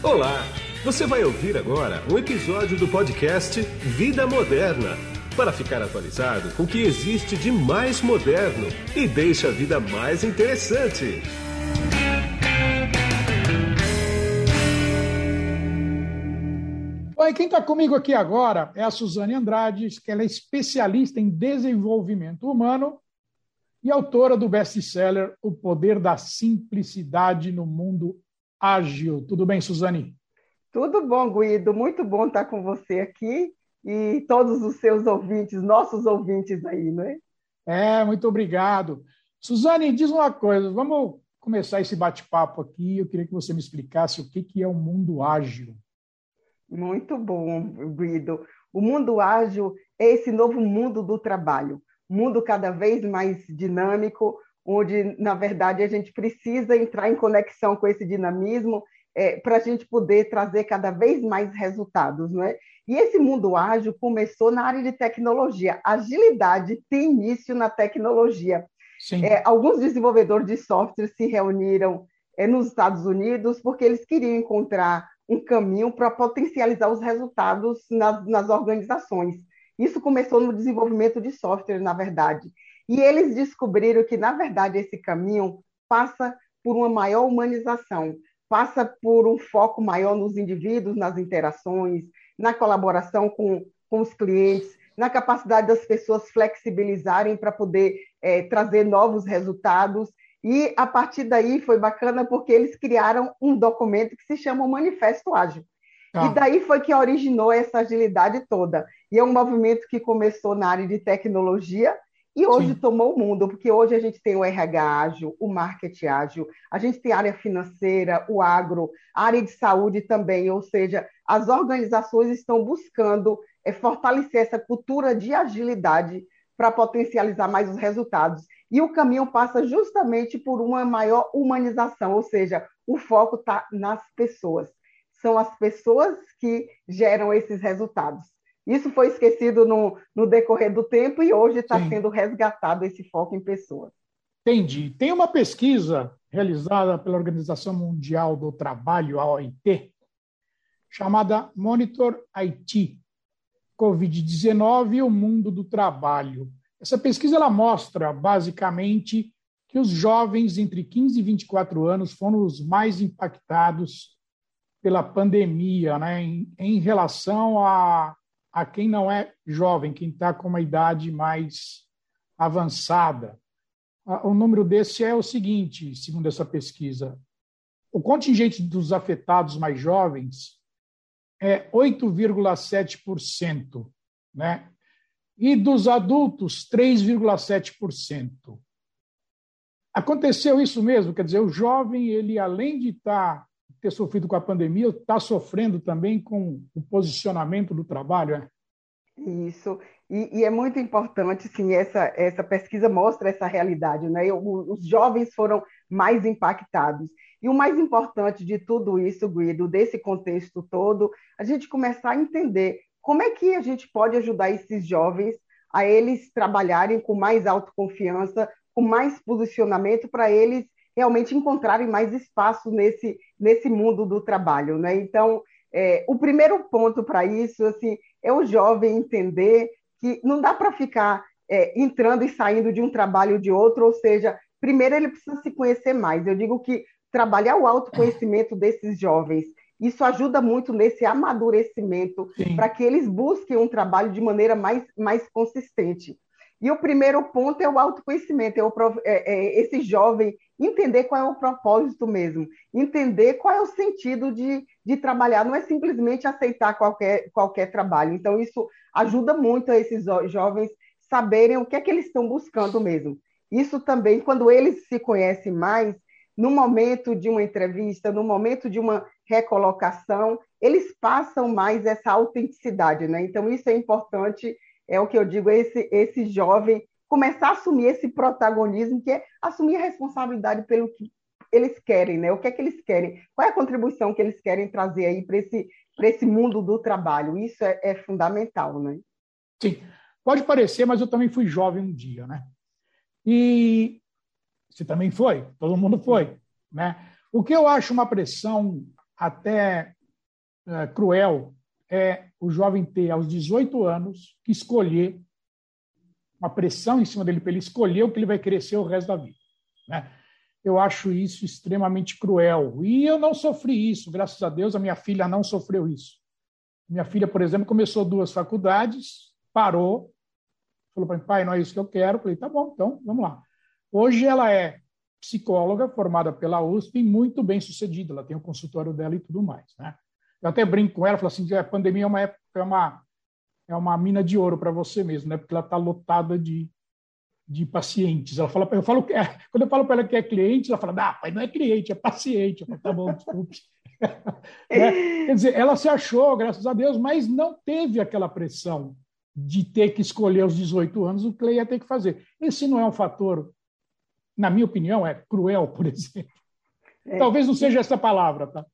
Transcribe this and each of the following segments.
Olá! Você vai ouvir agora um episódio do podcast Vida Moderna para ficar atualizado com o que existe de mais moderno e deixa a vida mais interessante. Oi, quem está comigo aqui agora é a Suzane Andrade, que ela é especialista em desenvolvimento humano e autora do best-seller O Poder da Simplicidade no Mundo Ágil. Tudo bem, Suzane? Tudo bom, Guido. Muito bom estar com você aqui e todos os seus ouvintes, nossos ouvintes aí, não é? É, muito obrigado. Suzane, diz uma coisa, vamos começar esse bate-papo aqui. Eu queria que você me explicasse o que, que é o mundo ágil. Muito bom, Guido. O mundo ágil é esse novo mundo do trabalho, mundo cada vez mais dinâmico, onde, na verdade, a gente precisa entrar em conexão com esse dinamismo é, para a gente poder trazer cada vez mais resultados, não é? E esse mundo ágil começou na área de tecnologia. Agilidade tem início na tecnologia. É, alguns desenvolvedores de software se reuniram é, nos Estados Unidos porque eles queriam encontrar um caminho para potencializar os resultados nas, nas organizações. Isso começou no desenvolvimento de software, na verdade. E eles descobriram que, na verdade, esse caminho passa por uma maior humanização, passa por um foco maior nos indivíduos, nas interações, na colaboração com, com os clientes, na capacidade das pessoas flexibilizarem para poder é, trazer novos resultados. E a partir daí foi bacana porque eles criaram um documento que se chama o Manifesto Ágil. Ah. E daí foi que originou essa agilidade toda. E é um movimento que começou na área de tecnologia e hoje Sim. tomou o mundo, porque hoje a gente tem o RH ágil, o marketing ágil, a gente tem a área financeira, o agro, a área de saúde também, ou seja, as organizações estão buscando é, fortalecer essa cultura de agilidade para potencializar mais os resultados. E o caminho passa justamente por uma maior humanização, ou seja, o foco está nas pessoas. São as pessoas que geram esses resultados. Isso foi esquecido no, no decorrer do tempo e hoje está sendo resgatado esse foco em pessoas. Entendi. Tem uma pesquisa realizada pela Organização Mundial do Trabalho, a OIT, chamada Monitor IT, Covid-19 e o mundo do trabalho. Essa pesquisa ela mostra, basicamente, que os jovens entre 15 e 24 anos foram os mais impactados pela pandemia, né, em, em relação a a quem não é jovem, quem está com uma idade mais avançada. O número desse é o seguinte, segundo essa pesquisa: o contingente dos afetados mais jovens é 8,7%, né? E dos adultos, 3,7%. Aconteceu isso mesmo, quer dizer, o jovem, ele além de estar tá ter sofrido com a pandemia, está sofrendo também com o posicionamento do trabalho, é? Isso, e, e, é muito importante, sim, essa, essa pesquisa mostra essa realidade, né? os jovens foram mais impactados. E o mais importante de tudo isso, Guido, desse contexto todo, a gente começar a entender como é que a gente pode ajudar esses jovens a eles trabalharem com mais autoconfiança, com mais posicionamento, para eles realmente encontrarem mais espaço nesse, nesse mundo do trabalho, né? Então, é, o primeiro ponto para isso, assim, é o jovem entender que não dá para ficar é, entrando e saindo de um trabalho de outro, ou seja, primeiro ele precisa se conhecer mais. Eu digo que trabalhar o autoconhecimento desses jovens, isso ajuda muito nesse amadurecimento para que eles busquem um trabalho de maneira mais, mais consistente. E o primeiro ponto é o autoconhecimento, é, o, é, é esse jovem entender qual é o propósito mesmo, entender qual é o sentido de, de trabalhar, não é simplesmente aceitar qualquer, qualquer trabalho. Então, isso ajuda muito a esses jovens saberem o que é que eles estão buscando mesmo. Isso também, quando eles se conhecem mais, no momento de uma entrevista, no momento de uma recolocação, eles passam mais essa autenticidade, né? Então, isso é importante é o que eu digo, esse, esse jovem começar a assumir esse protagonismo, que é assumir a responsabilidade pelo que eles querem, né? O que é que eles querem? Qual é a contribuição que eles querem trazer aí para esse, esse mundo do trabalho? Isso é, é fundamental, né? Sim. Pode parecer, mas eu também fui jovem um dia, né? E você também foi, todo mundo foi, né? O que eu acho uma pressão até é, cruel é o jovem ter, aos 18 anos, que escolher uma pressão em cima dele para ele escolher o que ele vai crescer o resto da vida. Né? Eu acho isso extremamente cruel. E eu não sofri isso, graças a Deus, a minha filha não sofreu isso. Minha filha, por exemplo, começou duas faculdades, parou, falou para mim, pai, não é isso que eu quero. Eu falei, tá bom, então vamos lá. Hoje ela é psicóloga formada pela USP e muito bem sucedida. Ela tem o consultório dela e tudo mais. Né? Eu até brinco com ela, falo assim, a pandemia é uma época, é uma, é uma mina de ouro para você mesmo, né? porque ela está lotada de, de pacientes. Ela fala, eu falo, é, quando eu falo para ela que é cliente, ela fala, ah, pai, não é cliente, é paciente. Eu falo, tá bom, desculpe. né? Quer dizer, ela se achou, graças a Deus, mas não teve aquela pressão de ter que escolher aos 18 anos o que ela ia ter que fazer. Esse não é um fator na minha opinião, é cruel, por exemplo. É, Talvez não seja essa palavra, tá?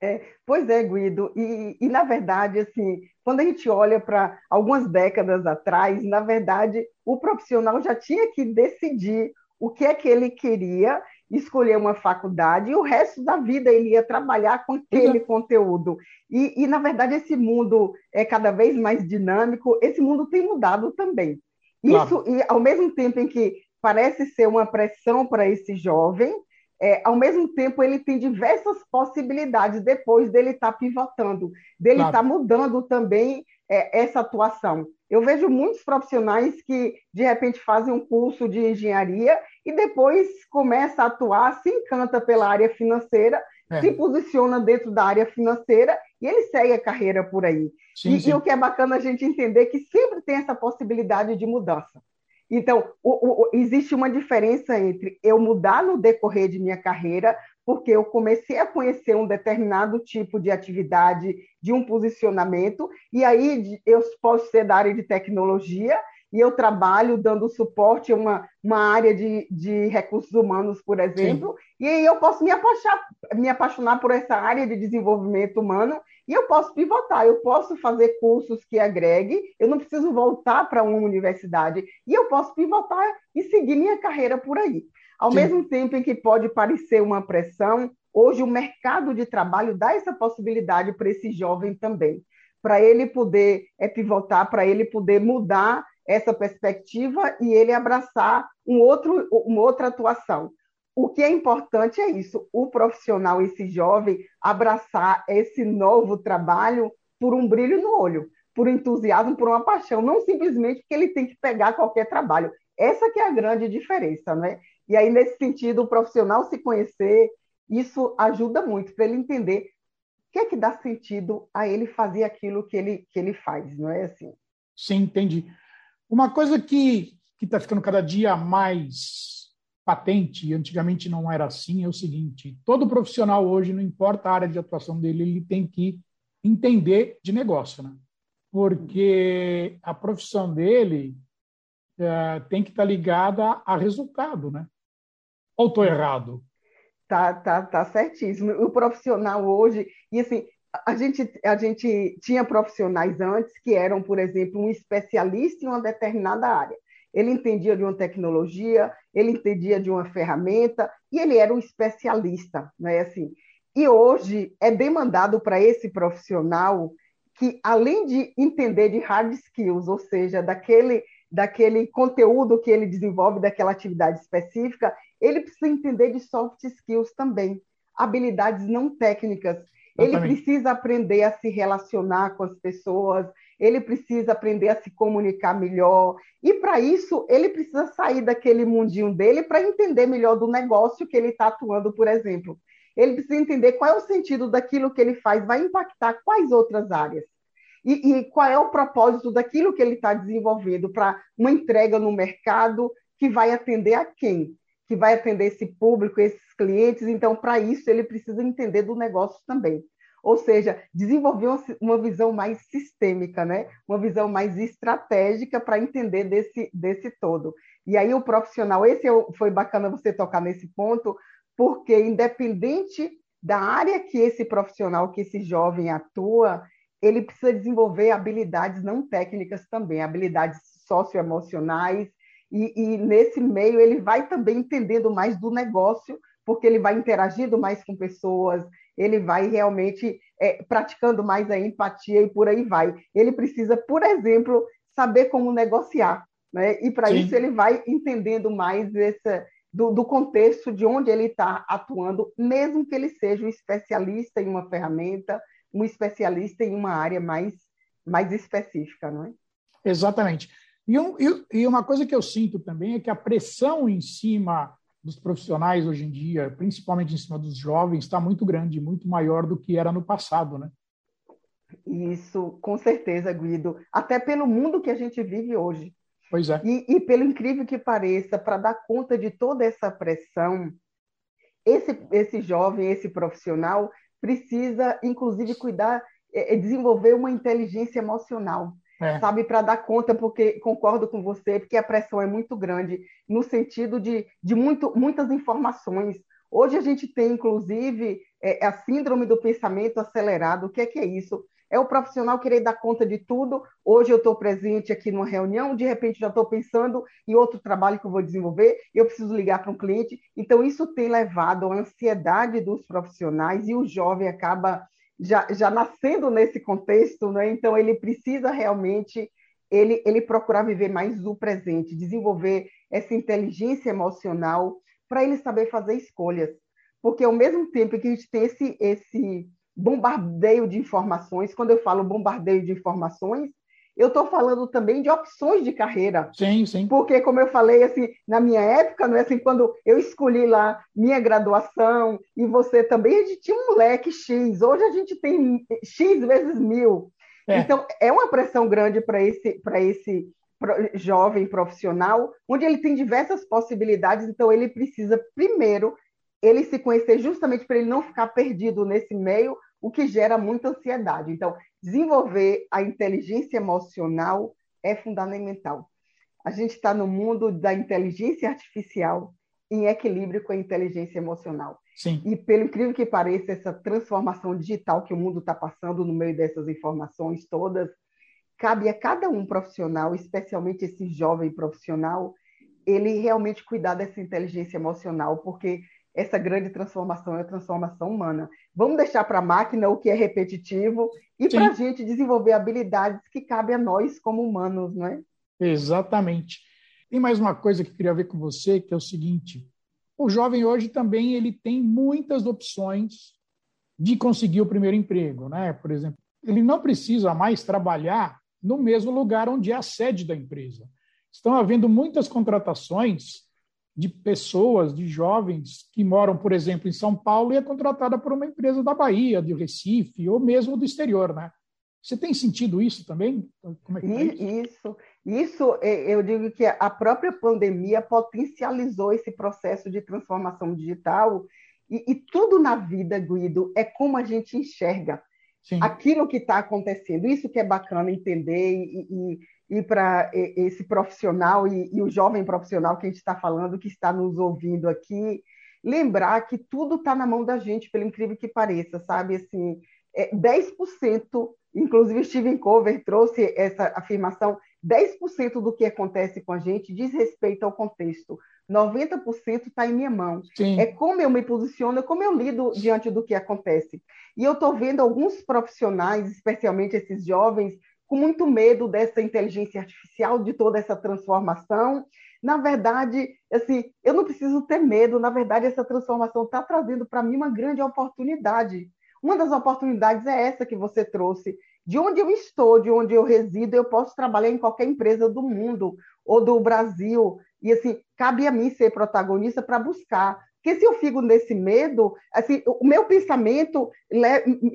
É, pois é, Guido, e, e, na verdade, assim, quando a gente olha para algumas décadas atrás, na verdade, o profissional já tinha que decidir o que é que ele queria, escolher uma faculdade, e o resto da vida ele ia trabalhar com aquele conteúdo. E, e, na verdade, esse mundo é cada vez mais dinâmico, esse mundo tem mudado também. Isso, claro. e ao mesmo tempo em que parece ser uma pressão para esse jovem. É, ao mesmo tempo, ele tem diversas possibilidades depois dele estar tá pivotando, dele estar claro. tá mudando também é, essa atuação. Eu vejo muitos profissionais que, de repente, fazem um curso de engenharia e depois começa a atuar, se encanta pela área financeira, é. se posiciona dentro da área financeira e ele segue a carreira por aí. Sim, e, sim. e o que é bacana a gente entender que sempre tem essa possibilidade de mudança. Então, o, o, existe uma diferença entre eu mudar no decorrer de minha carreira, porque eu comecei a conhecer um determinado tipo de atividade, de um posicionamento, e aí eu posso ser da área de tecnologia, e eu trabalho dando suporte a uma, uma área de, de recursos humanos, por exemplo, Sim. e aí eu posso me apaixonar, me apaixonar por essa área de desenvolvimento humano e eu posso pivotar, eu posso fazer cursos que agregue, eu não preciso voltar para uma universidade, e eu posso pivotar e seguir minha carreira por aí. Ao Sim. mesmo tempo em que pode parecer uma pressão, hoje o mercado de trabalho dá essa possibilidade para esse jovem também, para ele poder é, pivotar, para ele poder mudar essa perspectiva e ele abraçar um outro, uma outra atuação. O que é importante é isso, o profissional, esse jovem, abraçar esse novo trabalho por um brilho no olho, por entusiasmo, por uma paixão, não simplesmente porque ele tem que pegar qualquer trabalho. Essa que é a grande diferença, né? E aí, nesse sentido, o profissional se conhecer, isso ajuda muito para ele entender o que é que dá sentido a ele fazer aquilo que ele, que ele faz, não é assim? Sim, entendi. Uma coisa que está ficando cada dia mais patente, antigamente não era assim, é o seguinte: todo profissional hoje, não importa a área de atuação dele, ele tem que entender de negócio, né? Porque a profissão dele é, tem que estar tá ligada a resultado, né? Ou estou errado? Tá, tá, tá certíssimo. O profissional hoje, e assim, a gente, a gente tinha profissionais antes que eram, por exemplo, um especialista em uma determinada área ele entendia de uma tecnologia, ele entendia de uma ferramenta e ele era um especialista, é Assim, e hoje é demandado para esse profissional que, além de entender de hard skills, ou seja, daquele, daquele conteúdo que ele desenvolve, daquela atividade específica, ele precisa entender de soft skills também, habilidades não técnicas. Ele precisa aprender a se relacionar com as pessoas, ele precisa aprender a se comunicar melhor. E para isso, ele precisa sair daquele mundinho dele para entender melhor do negócio que ele está atuando, por exemplo. Ele precisa entender qual é o sentido daquilo que ele faz, vai impactar quais outras áreas. E, e qual é o propósito daquilo que ele está desenvolvendo para uma entrega no mercado que vai atender a quem? Que vai atender esse público, esses clientes. Então, para isso, ele precisa entender do negócio também ou seja, desenvolver uma visão mais sistêmica, né? uma visão mais estratégica para entender desse, desse todo. E aí o profissional, esse é foi bacana você tocar nesse ponto, porque independente da área que esse profissional, que esse jovem atua, ele precisa desenvolver habilidades não técnicas também, habilidades socioemocionais, e, e nesse meio ele vai também entendendo mais do negócio porque ele vai interagindo mais com pessoas, ele vai realmente é, praticando mais a empatia e por aí vai. Ele precisa, por exemplo, saber como negociar, né? E para isso ele vai entendendo mais esse, do, do contexto de onde ele está atuando, mesmo que ele seja um especialista em uma ferramenta, um especialista em uma área mais, mais específica, não é? Exatamente. E, um, e, uma coisa que eu sinto também é que a pressão em cima dos profissionais hoje em dia, principalmente em cima dos jovens, está muito grande, muito maior do que era no passado, né? Isso, com certeza, Guido. Até pelo mundo que a gente vive hoje. Pois é. E, e pelo incrível que pareça, para dar conta de toda essa pressão, esse, esse jovem, esse profissional, precisa, inclusive, cuidar, é, é desenvolver uma inteligência emocional. É. Sabe, para dar conta, porque concordo com você, porque a pressão é muito grande, no sentido de, de muito, muitas informações. Hoje a gente tem, inclusive, é, a síndrome do pensamento acelerado. O que é que é isso? É o profissional querer dar conta de tudo. Hoje eu estou presente aqui numa reunião, de repente já estou pensando em outro trabalho que eu vou desenvolver, eu preciso ligar para um cliente. Então, isso tem levado à ansiedade dos profissionais e o jovem acaba já, já nascendo nesse contexto, né? então ele precisa realmente ele, ele procurar viver mais o presente, desenvolver essa inteligência emocional para ele saber fazer escolhas. Porque ao mesmo tempo que a gente tem esse, esse bombardeio de informações. Quando eu falo bombardeio de informações, eu estou falando também de opções de carreira. Sim, sim. Porque, como eu falei, assim, na minha época, não é assim, quando eu escolhi lá minha graduação, e você também, a gente tinha um leque X. Hoje a gente tem X vezes mil. É. Então, é uma pressão grande para esse, esse jovem profissional, onde ele tem diversas possibilidades, então ele precisa, primeiro, ele se conhecer justamente para ele não ficar perdido nesse meio, o que gera muita ansiedade. Então, desenvolver a inteligência emocional é fundamental. A gente está no mundo da inteligência artificial em equilíbrio com a inteligência emocional. Sim. E, pelo incrível que pareça, essa transformação digital que o mundo está passando no meio dessas informações todas, cabe a cada um profissional, especialmente esse jovem profissional, ele realmente cuidar dessa inteligência emocional, porque essa grande transformação é a transformação humana. Vamos deixar para a máquina o que é repetitivo e para a gente desenvolver habilidades que cabem a nós como humanos, não é? Exatamente. Tem mais uma coisa que eu queria ver com você, que é o seguinte: o jovem hoje também ele tem muitas opções de conseguir o primeiro emprego, né? Por exemplo, ele não precisa mais trabalhar no mesmo lugar onde é a sede da empresa. Estão havendo muitas contratações de pessoas, de jovens que moram, por exemplo, em São Paulo e é contratada por uma empresa da Bahia, de Recife ou mesmo do exterior, né? Você tem sentido isso também? Como é que tá isso? Isso, é, eu digo que a própria pandemia potencializou esse processo de transformação digital e, e tudo na vida, Guido, é como a gente enxerga Sim. aquilo que está acontecendo. Isso que é bacana entender e, e para esse profissional e, e, o jovem profissional que a gente está falando, que está nos ouvindo aqui, lembrar que tudo está na mão da gente, pelo incrível que pareça, sabe? Assim, é 10%, inclusive Steven Cover trouxe essa afirmação, 10% do que acontece com a gente diz respeito ao contexto. 90% está em minha mão. Sim. É como eu me posiciono, é como eu lido diante do que acontece. E eu estou vendo alguns profissionais, especialmente esses jovens, com muito medo dessa inteligência artificial, de toda essa transformação. Na verdade, assim, eu não preciso ter medo, na verdade, essa transformação está trazendo para mim uma grande oportunidade. Uma das oportunidades é essa que você trouxe. De onde eu estou, de onde eu resido, eu posso trabalhar em qualquer empresa do mundo ou do Brasil. E assim, cabe a mim ser protagonista para buscar porque se eu fico nesse medo, assim, o meu pensamento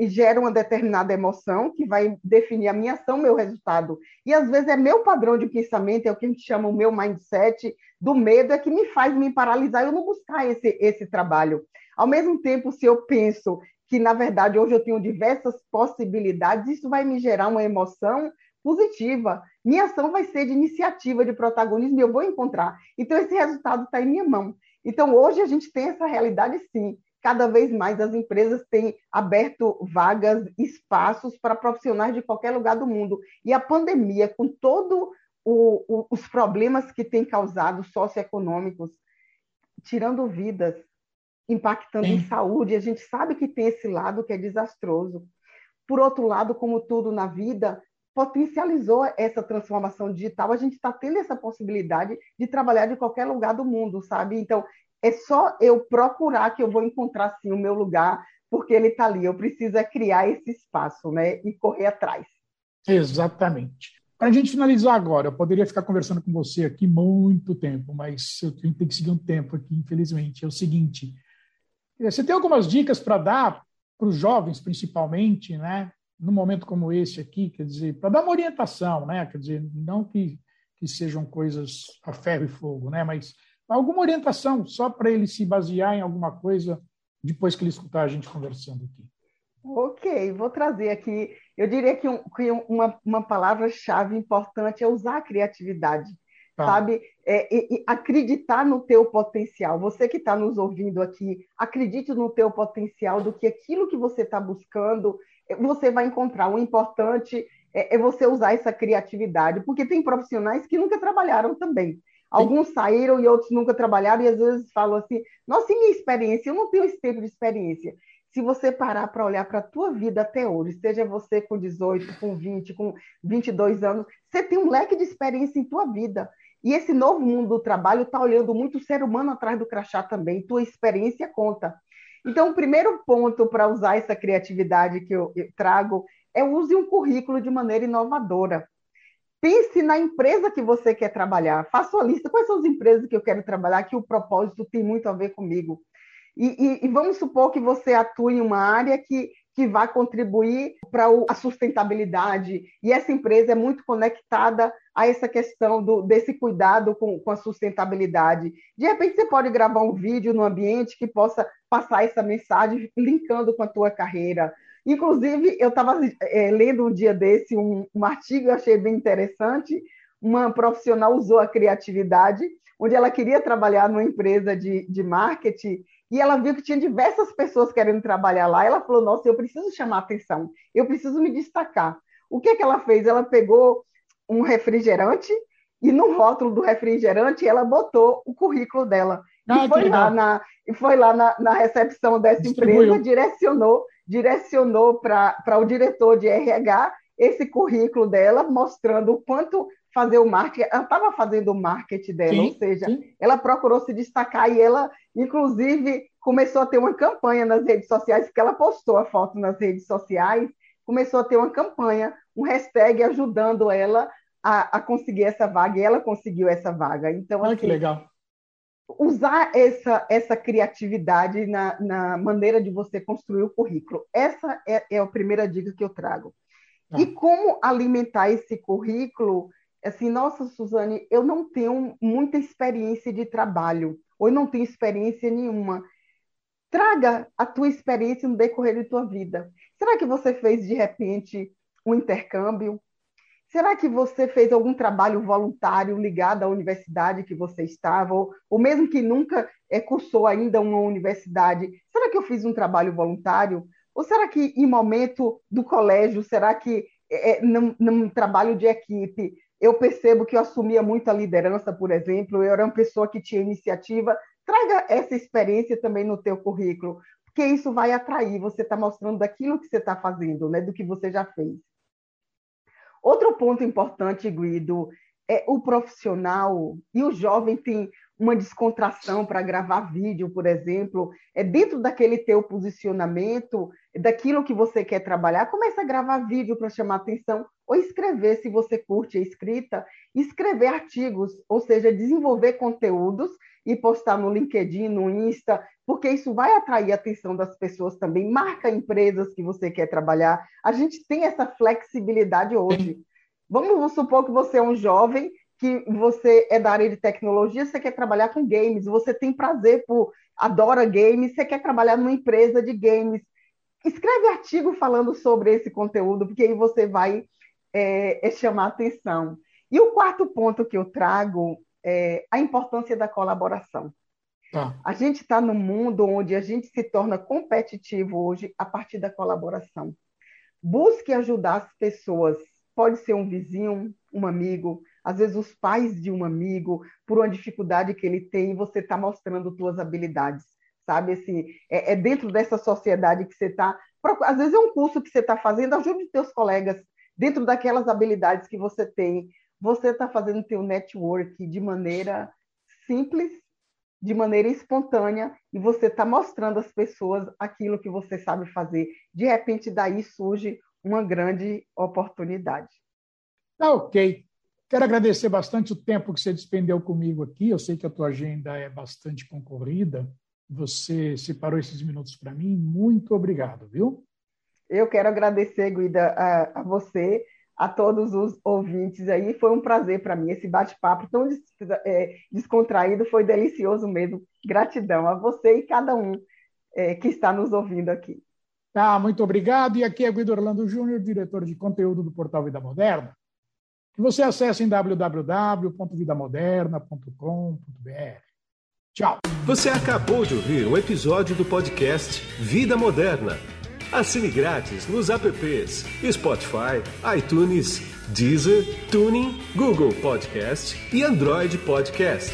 gera uma determinada emoção que vai definir a minha ação, meu resultado. E às vezes é meu padrão de pensamento, é o que a gente chama o meu mindset do medo, é que me faz me paralisar e eu não buscar esse, esse trabalho. Ao mesmo tempo, se eu penso que, na verdade, hoje eu tenho diversas possibilidades, isso vai me gerar uma emoção positiva. Minha ação vai ser de iniciativa, de protagonismo, e eu vou encontrar. Então, esse resultado está em minha mão. Então, hoje a gente tem essa realidade, sim. Cada vez mais as empresas têm aberto vagas, espaços para profissionais de qualquer lugar do mundo. E a pandemia, com todos os problemas que tem causado socioeconômicos, tirando vidas, impactando Sim. em saúde. A gente sabe que tem esse lado que é desastroso. Por outro lado, como tudo na vida, potencializou essa transformação digital. A gente está tendo essa possibilidade de trabalhar de qualquer lugar do mundo, sabe? Então, é só eu procurar que eu vou encontrar sim o meu lugar, porque ele está ali. Eu preciso é criar esse espaço, né? E correr atrás. Exatamente. Para a gente finalizar agora, eu poderia ficar conversando com você aqui muito tempo, mas eu tenho que seguir um tempo aqui, infelizmente. É o seguinte: você tem algumas dicas para dar para os jovens, principalmente, né? Num momento como esse aqui, quer dizer, para dar uma orientação, né? Quer dizer, não que, que sejam coisas a ferro e fogo, né? Mas alguma orientação só para ele se basear em alguma coisa depois que ele escutar a gente conversando aqui. Ok, vou trazer aqui. Eu diria que, um, que uma, uma palavra-chave importante é usar a criatividade, tá. sabe? É, acreditar no teu potencial. Você que está nos ouvindo aqui, acredite no teu potencial, do que aquilo que você está buscando, é, você vai encontrar. O importante é, é você usar essa criatividade, porque tem profissionais que nunca trabalharam também. Alguns saíram e outros nunca trabalharam, e às vezes falam assim: nossa, e minha experiência? Eu não tenho esse tempo de experiência se você parar para olhar para a tua vida até hoje, seja você com 18, com 20, com 22 anos, você tem um leque de experiência em tua vida. E esse novo mundo do trabalho está olhando muito o ser humano atrás do crachá também, tua experiência conta. Então, o primeiro ponto para usar essa criatividade que eu, trago é use um currículo de maneira inovadora. Pense na empresa que você quer trabalhar. Faça uma lista. Quais são as empresas que eu quero trabalhar que o propósito tem muito a ver comigo? E, e, e, vamos supor que você atue em uma área que, que vai contribuir para a sustentabilidade, e essa empresa é muito conectada a essa questão do, desse cuidado com, com a sustentabilidade. De repente, você pode gravar um vídeo no ambiente que possa passar essa mensagem, linkando com a tua carreira. Inclusive, eu estava é, lendo um dia desse um, um artigo, eu achei bem interessante, uma profissional usou a criatividade, onde ela queria trabalhar numa empresa de, de marketing e ela viu que tinha diversas pessoas querendo trabalhar lá. Ela falou: Nossa, eu preciso chamar atenção, eu preciso me destacar. O que, é que ela fez? Ela pegou um refrigerante e no rótulo do refrigerante ela botou o currículo dela. Ah, e, foi lá na, e foi lá na, na recepção dessa empresa, direcionou, direcionou para o diretor de RH esse currículo dela, mostrando o quanto fazer o marketing, ela estava fazendo o marketing dela, sim, ou seja, sim. ela procurou se destacar e ela, inclusive, começou a ter uma campanha nas redes sociais, porque ela postou a foto nas redes sociais, começou a ter uma campanha, um hashtag ajudando ela a, a conseguir essa vaga, e ela conseguiu essa vaga. Então, Olha assim, que legal. Usar essa, essa criatividade na, na maneira de você construir o currículo. Essa é, é a primeira dica que eu trago. E como alimentar esse currículo assim, nossa, Suzane, eu não tenho muita experiência de trabalho, ou eu não tenho experiência nenhuma. Traga a tua experiência no decorrer de tua vida. Será que você fez, de repente, um intercâmbio? Será que você fez algum trabalho voluntário ligado à universidade que você estava, ou, ou mesmo que nunca é, cursou ainda uma universidade? Será que eu fiz um trabalho voluntário? Ou será que em momento do colégio, será que é, num, num trabalho de equipe, eu percebo que eu assumia muito a liderança, por exemplo, eu era uma pessoa que tinha iniciativa. Traga essa experiência também no teu currículo, porque isso vai atrair, você está mostrando daquilo que você está fazendo, né, do que você já fez. Outro ponto importante, Guido, é o profissional e o jovem tem uma descontração para gravar vídeo, por exemplo, é dentro daquele teu posicionamento, daquilo que você quer trabalhar, começa a gravar vídeo para chamar atenção, ou escrever, se você curte a escrita, escrever artigos, ou seja, desenvolver conteúdos e postar no LinkedIn, no Insta, porque isso vai atrair a atenção das pessoas também. Marca empresas que você quer trabalhar. A gente tem essa flexibilidade hoje. Vamos supor que você é um jovem que você é da área de tecnologia, você quer trabalhar com games, você tem prazer por adora games, você quer trabalhar numa empresa de games. Escreve artigo falando sobre esse conteúdo, porque aí você vai é, é chamar atenção. E o quarto ponto que eu trago é a importância da colaboração. Tá. A gente está num mundo onde a gente se torna competitivo hoje a partir da colaboração. Busque ajudar as pessoas. Pode ser um vizinho, um amigo, às vezes os pais de um amigo, por uma dificuldade que ele tem, você está mostrando suas habilidades. sabe? Esse, é, é dentro dessa sociedade que você está. Às vezes é um curso que você está fazendo, ajude seus colegas dentro daquelas habilidades que você tem. Você está fazendo seu network de maneira simples, de maneira espontânea, e você está mostrando às pessoas aquilo que você sabe fazer. De repente, daí surge uma grande oportunidade. Tá ok. Quero agradecer bastante o tempo que você despendeu comigo aqui. Eu sei que a tua agenda é bastante concorrida. Você separou esses minutos para mim. Muito obrigado, viu? Eu quero agradecer, Guida, a, a você, a todos os ouvintes aí. Foi um prazer para mim. Esse bate-papo tão des, é, descontraído foi delicioso mesmo. Gratidão a você e cada um é, que está nos ouvindo aqui. Tá, muito obrigado. E aqui é Guido Orlando Júnior, diretor de conteúdo do portal Vida Moderna. Que você acesse em www.vidamoderna.com.br. Tchau. Você acabou de ouvir um episódio do podcast Vida Moderna. Assine grátis nos apps Spotify, iTunes, Deezer, Tuning, Google Podcast e Android Podcast.